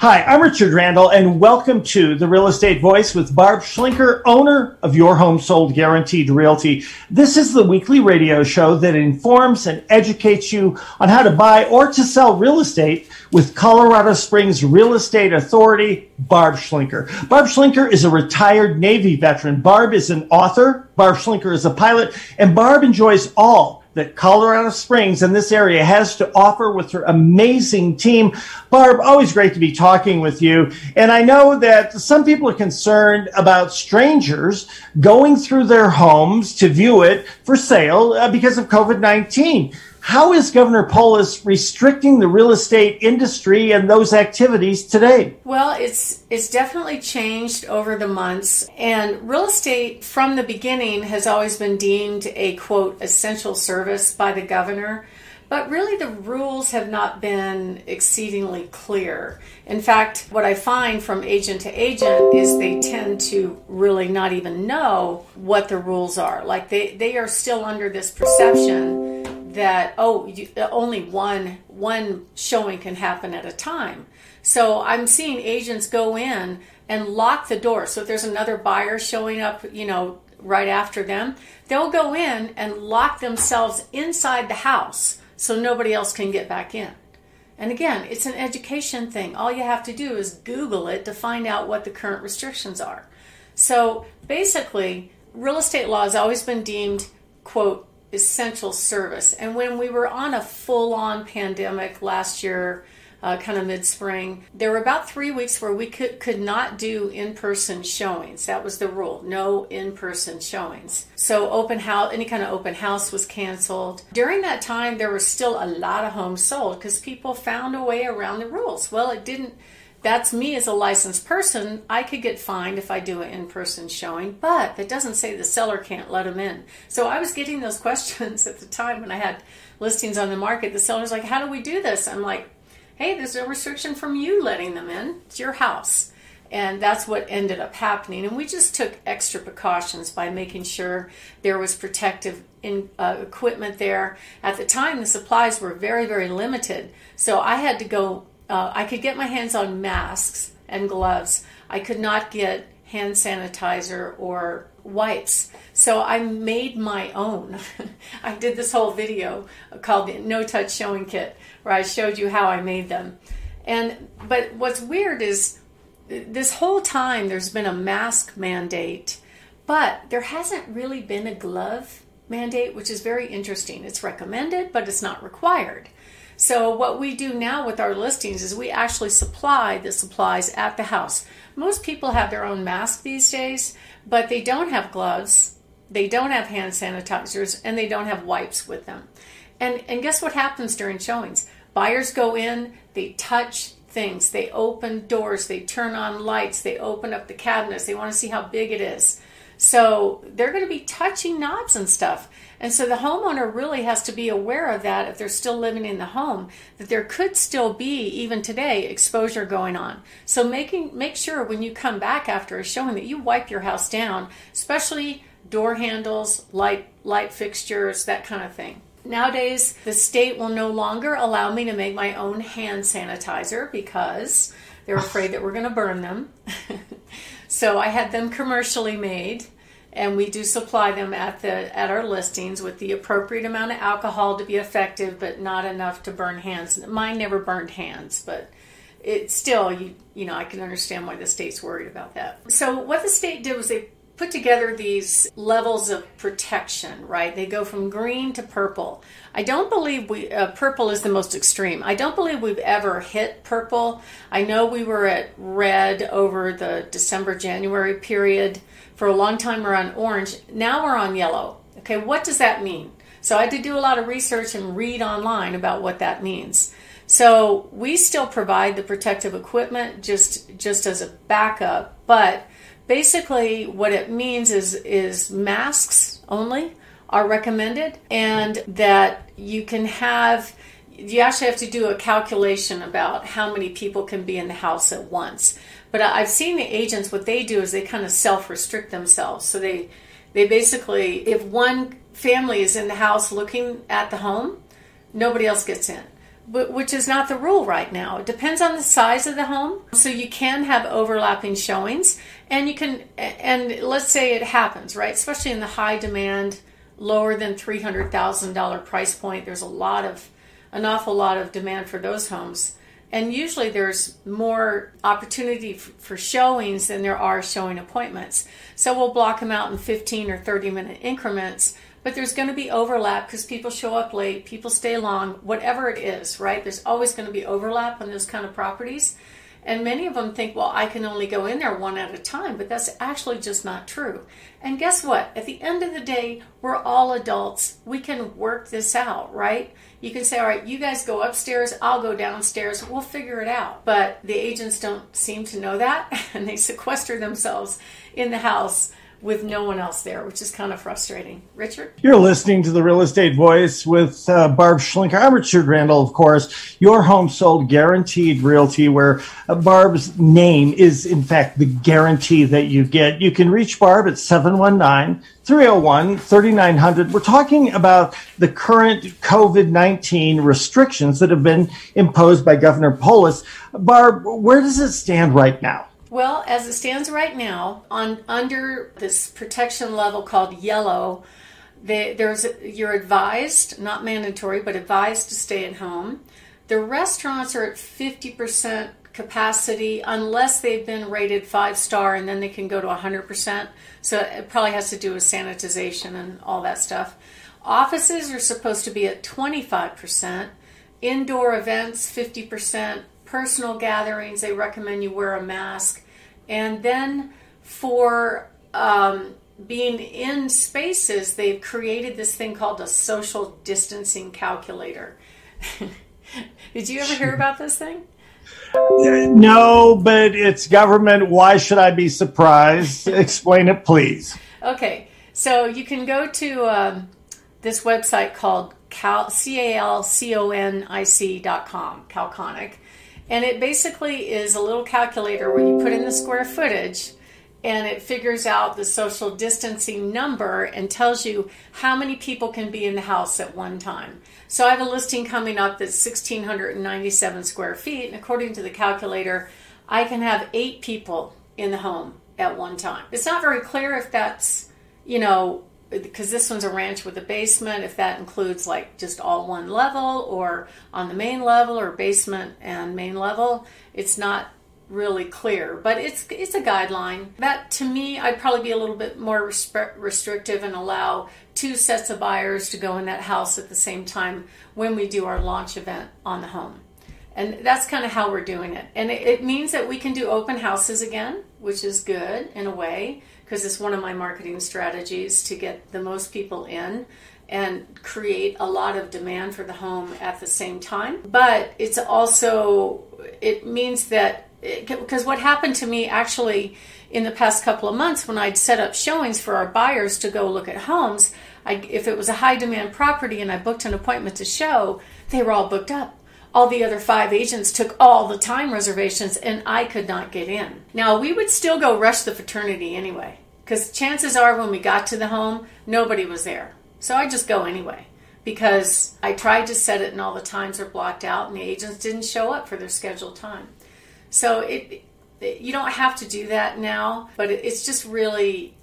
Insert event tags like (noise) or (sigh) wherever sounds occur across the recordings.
Hi, I'm Richard Randall, and welcome to the Real Estate Voice with Barb Schlinker, owner of Your Home Sold Guaranteed Realty. This is the weekly radio show that informs and educates you on how to buy or to sell real estate with Colorado Springs Real Estate Authority, Barb Schlinker. Barb Schlinker is a retired Navy veteran. Barb is an author. Barb Schlinker is a pilot, and Barb enjoys all that Colorado Springs and this area has to offer with her amazing team. Barb, always great to be talking with you. And I know that some people are concerned about strangers going through their homes to view it for sale uh, because of COVID 19. How is Governor Polis restricting the real estate industry and those activities today? Well, it's it's definitely changed over the months and real estate from the beginning has always been deemed a quote essential service by the governor. But really, the rules have not been exceedingly clear. In fact, what I find from agent to agent is they tend to really not even know what the rules are. Like they, they are still under this perception that oh you, uh, only one one showing can happen at a time. So i'm seeing agents go in and lock the door. So if there's another buyer showing up you know right after them they'll go in and lock themselves inside the house so nobody else can get back in. And again it's an education thing. All you have to do is google it to find out what the current restrictions are. So basically real estate law has always been deemed quote essential service. And when we were on a full on pandemic last year, uh, kind of mid spring, there were about three weeks where we could, could not do in person showings. That was the rule no in person showings. So, open house, any kind of open house was canceled. During that time, there was still a lot of homes sold because people found a way around the rules. Well, it didn't that's me as a licensed person. I could get fined if I do an in person showing, but that doesn't say the seller can't let them in. So I was getting those (laughs) questions at the time when I had listings on the market. The seller's like, How do we do this? I'm like, Hey, there's no restriction from you letting them in. It's your house. And that's what ended up happening. And we just took extra precautions by making sure there was protective in, uh, equipment there. At the time, the supplies were very, very limited. So I had to go uh, I could get my hands on masks and gloves. I could not get hand sanitizer or wipes. So I made my own. (laughs) I did this whole video called the No Touch Showing Kit where I showed you how I made them. And but what's weird is this whole time there's been a mask mandate, but there hasn't really been a glove mandate, which is very interesting. It's recommended, but it's not required. So what we do now with our listings is we actually supply the supplies at the house. Most people have their own mask these days, but they don't have gloves, they don't have hand sanitizers, and they don't have wipes with them. And and guess what happens during showings? Buyers go in, they touch things, they open doors, they turn on lights, they open up the cabinets, they want to see how big it is. So they're going to be touching knobs and stuff. And so the homeowner really has to be aware of that if they're still living in the home, that there could still be, even today, exposure going on. So making make sure when you come back after a showing that you wipe your house down, especially door handles, light light fixtures, that kind of thing. Nowadays, the state will no longer allow me to make my own hand sanitizer because they're afraid that we're going to burn them. (laughs) so I had them commercially made and we do supply them at the at our listings with the appropriate amount of alcohol to be effective but not enough to burn hands. Mine never burned hands but it still you you know i can understand why the state's worried about that. So what the state did was they put together these levels of protection, right? They go from green to purple. I don't believe we uh, purple is the most extreme. I don't believe we've ever hit purple. I know we were at red over the December January period. For a long time we're on orange. Now we're on yellow. Okay, what does that mean? So I had to do a lot of research and read online about what that means. So we still provide the protective equipment just just as a backup, but basically what it means is is masks only are recommended and that you can have you actually have to do a calculation about how many people can be in the house at once but i've seen the agents what they do is they kind of self-restrict themselves so they they basically if one family is in the house looking at the home nobody else gets in But, which is not the rule right now. It depends on the size of the home. So you can have overlapping showings and you can and let's say it happens, right? Especially in the high demand, lower than $300,000 price point, there's a lot of an awful lot of demand for those homes. And usually there's more opportunity for showings than there are showing appointments. So we'll block them out in 15 or 30 minute increments but there's going to be overlap because people show up late, people stay long, whatever it is, right? There's always going to be overlap on those kind of properties. And many of them think, well, I can only go in there one at a time, but that's actually just not true. And guess what? At the end of the day, we're all adults. We can work this out, right? You can say, all right, you guys go upstairs, I'll go downstairs, we'll figure it out. But the agents don't seem to know that, (laughs) and they sequester themselves in the house with no one else there, which is kind of frustrating. Richard? You're listening to the Real Estate Voice with uh, Barb Schlinker. I'm Richard Randall, of course. Your home sold guaranteed realty, where uh, Barb's name is, in fact, the guarantee that you get. You can reach Barb at 719 301 3900. We're talking about the current COVID 19 restrictions that have been imposed by Governor Polis. Barb, where does it stand right now? Well, as it stands right now, on under this protection level called yellow, they, there's you're advised, not mandatory, but advised to stay at home. The restaurants are at 50% capacity unless they've been rated five star, and then they can go to 100%. So it probably has to do with sanitization and all that stuff. Offices are supposed to be at 25%. Indoor events, 50% personal gatherings, they recommend you wear a mask. And then for um, being in spaces, they've created this thing called a social distancing calculator. (laughs) Did you ever hear about this thing? No, but it's government. Why should I be surprised? Explain it, please. Okay, so you can go to um, this website called Cal, C-A-L-C-O-N-I-C dot com, Calconic. And it basically is a little calculator where you put in the square footage and it figures out the social distancing number and tells you how many people can be in the house at one time. So I have a listing coming up that's 1,697 square feet, and according to the calculator, I can have eight people in the home at one time. It's not very clear if that's, you know, because this one's a ranch with a basement, if that includes like just all one level or on the main level or basement and main level, it's not really clear. But it's it's a guideline. That to me, I'd probably be a little bit more restrictive and allow two sets of buyers to go in that house at the same time when we do our launch event on the home. And that's kind of how we're doing it. And it, it means that we can do open houses again, which is good in a way because it's one of my marketing strategies to get the most people in and create a lot of demand for the home at the same time. But it's also, it means that, because what happened to me actually in the past couple of months when I'd set up showings for our buyers to go look at homes, I, if it was a high demand property and I booked an appointment to show, they were all booked up all the other five agents took all the time reservations and I could not get in. Now, we would still go rush the fraternity anyway, because chances are when we got to the home, nobody was there. So I just go anyway because I tried to set it and all the times are blocked out and the agents didn't show up for their scheduled time. So it, it you don't have to do that now, but it, it's just really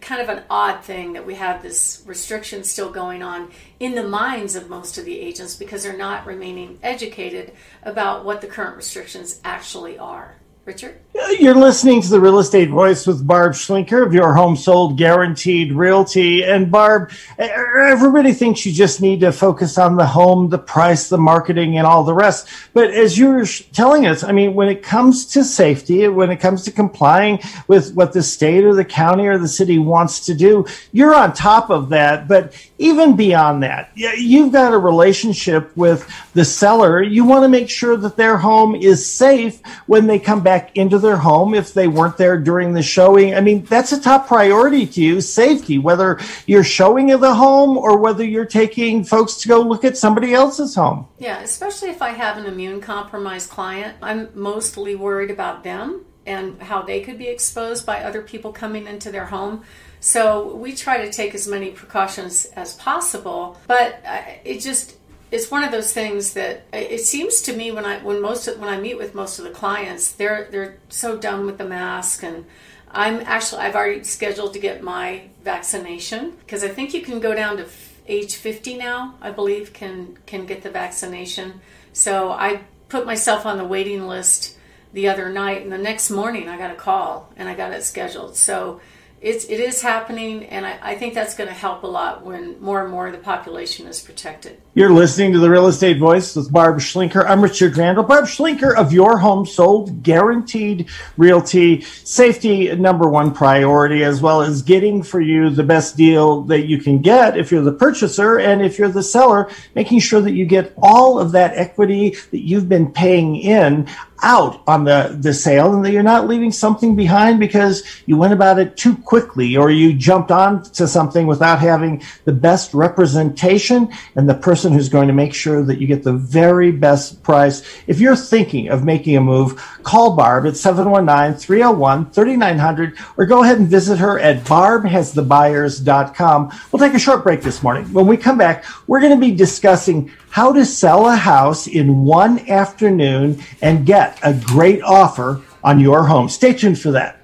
kind of an odd thing that we have this restriction still going on in the minds of most of the agents because they're not remaining educated about what the current restrictions actually are. Richard? Uh, you're listening to the Real Estate Voice with Barb Schlinker of Your Home Sold Guaranteed Realty. And Barb, everybody thinks you just need to focus on the home, the price, the marketing, and all the rest. But as you were telling us, I mean, when it comes to safety, when it comes to complying with what the state or the county or the city wants to do, you're on top of that. But even beyond that, you've got a relationship with the seller. You want to make sure that their home is safe when they come back into their home if they weren't there during the showing. I mean, that's a top priority to you safety, whether you're showing of the home or whether you're taking folks to go look at somebody else's home. Yeah, especially if I have an immune compromised client, I'm mostly worried about them and how they could be exposed by other people coming into their home. So we try to take as many precautions as possible, but uh, it just it's one of those things that it seems to me when I when most of, when I meet with most of the clients, they're they're so done with the mask and I'm actually I've already scheduled to get my vaccination because I think you can go down to age 50 now, I believe can can get the vaccination. So I put myself on the waiting list the other night and the next morning I got a call and I got it scheduled. So it's, it is happening, and I, I think that's going to help a lot when more and more of the population is protected. You're listening to the Real Estate Voice with Barb Schlinker. I'm Richard Randall. Barb Schlinker of Your Home Sold Guaranteed Realty. Safety, number one priority, as well as getting for you the best deal that you can get if you're the purchaser and if you're the seller, making sure that you get all of that equity that you've been paying in out on the, the sale and that you're not leaving something behind because you went about it too quickly or you jumped on to something without having the best representation and the person who's going to make sure that you get the very best price. If you're thinking of making a move, call Barb at 719-301-3900 or go ahead and visit her at barbhasthebuyers.com. We'll take a short break this morning. When we come back, we're going to be discussing how to sell a house in one afternoon and get a great offer on your home. Stay tuned for that.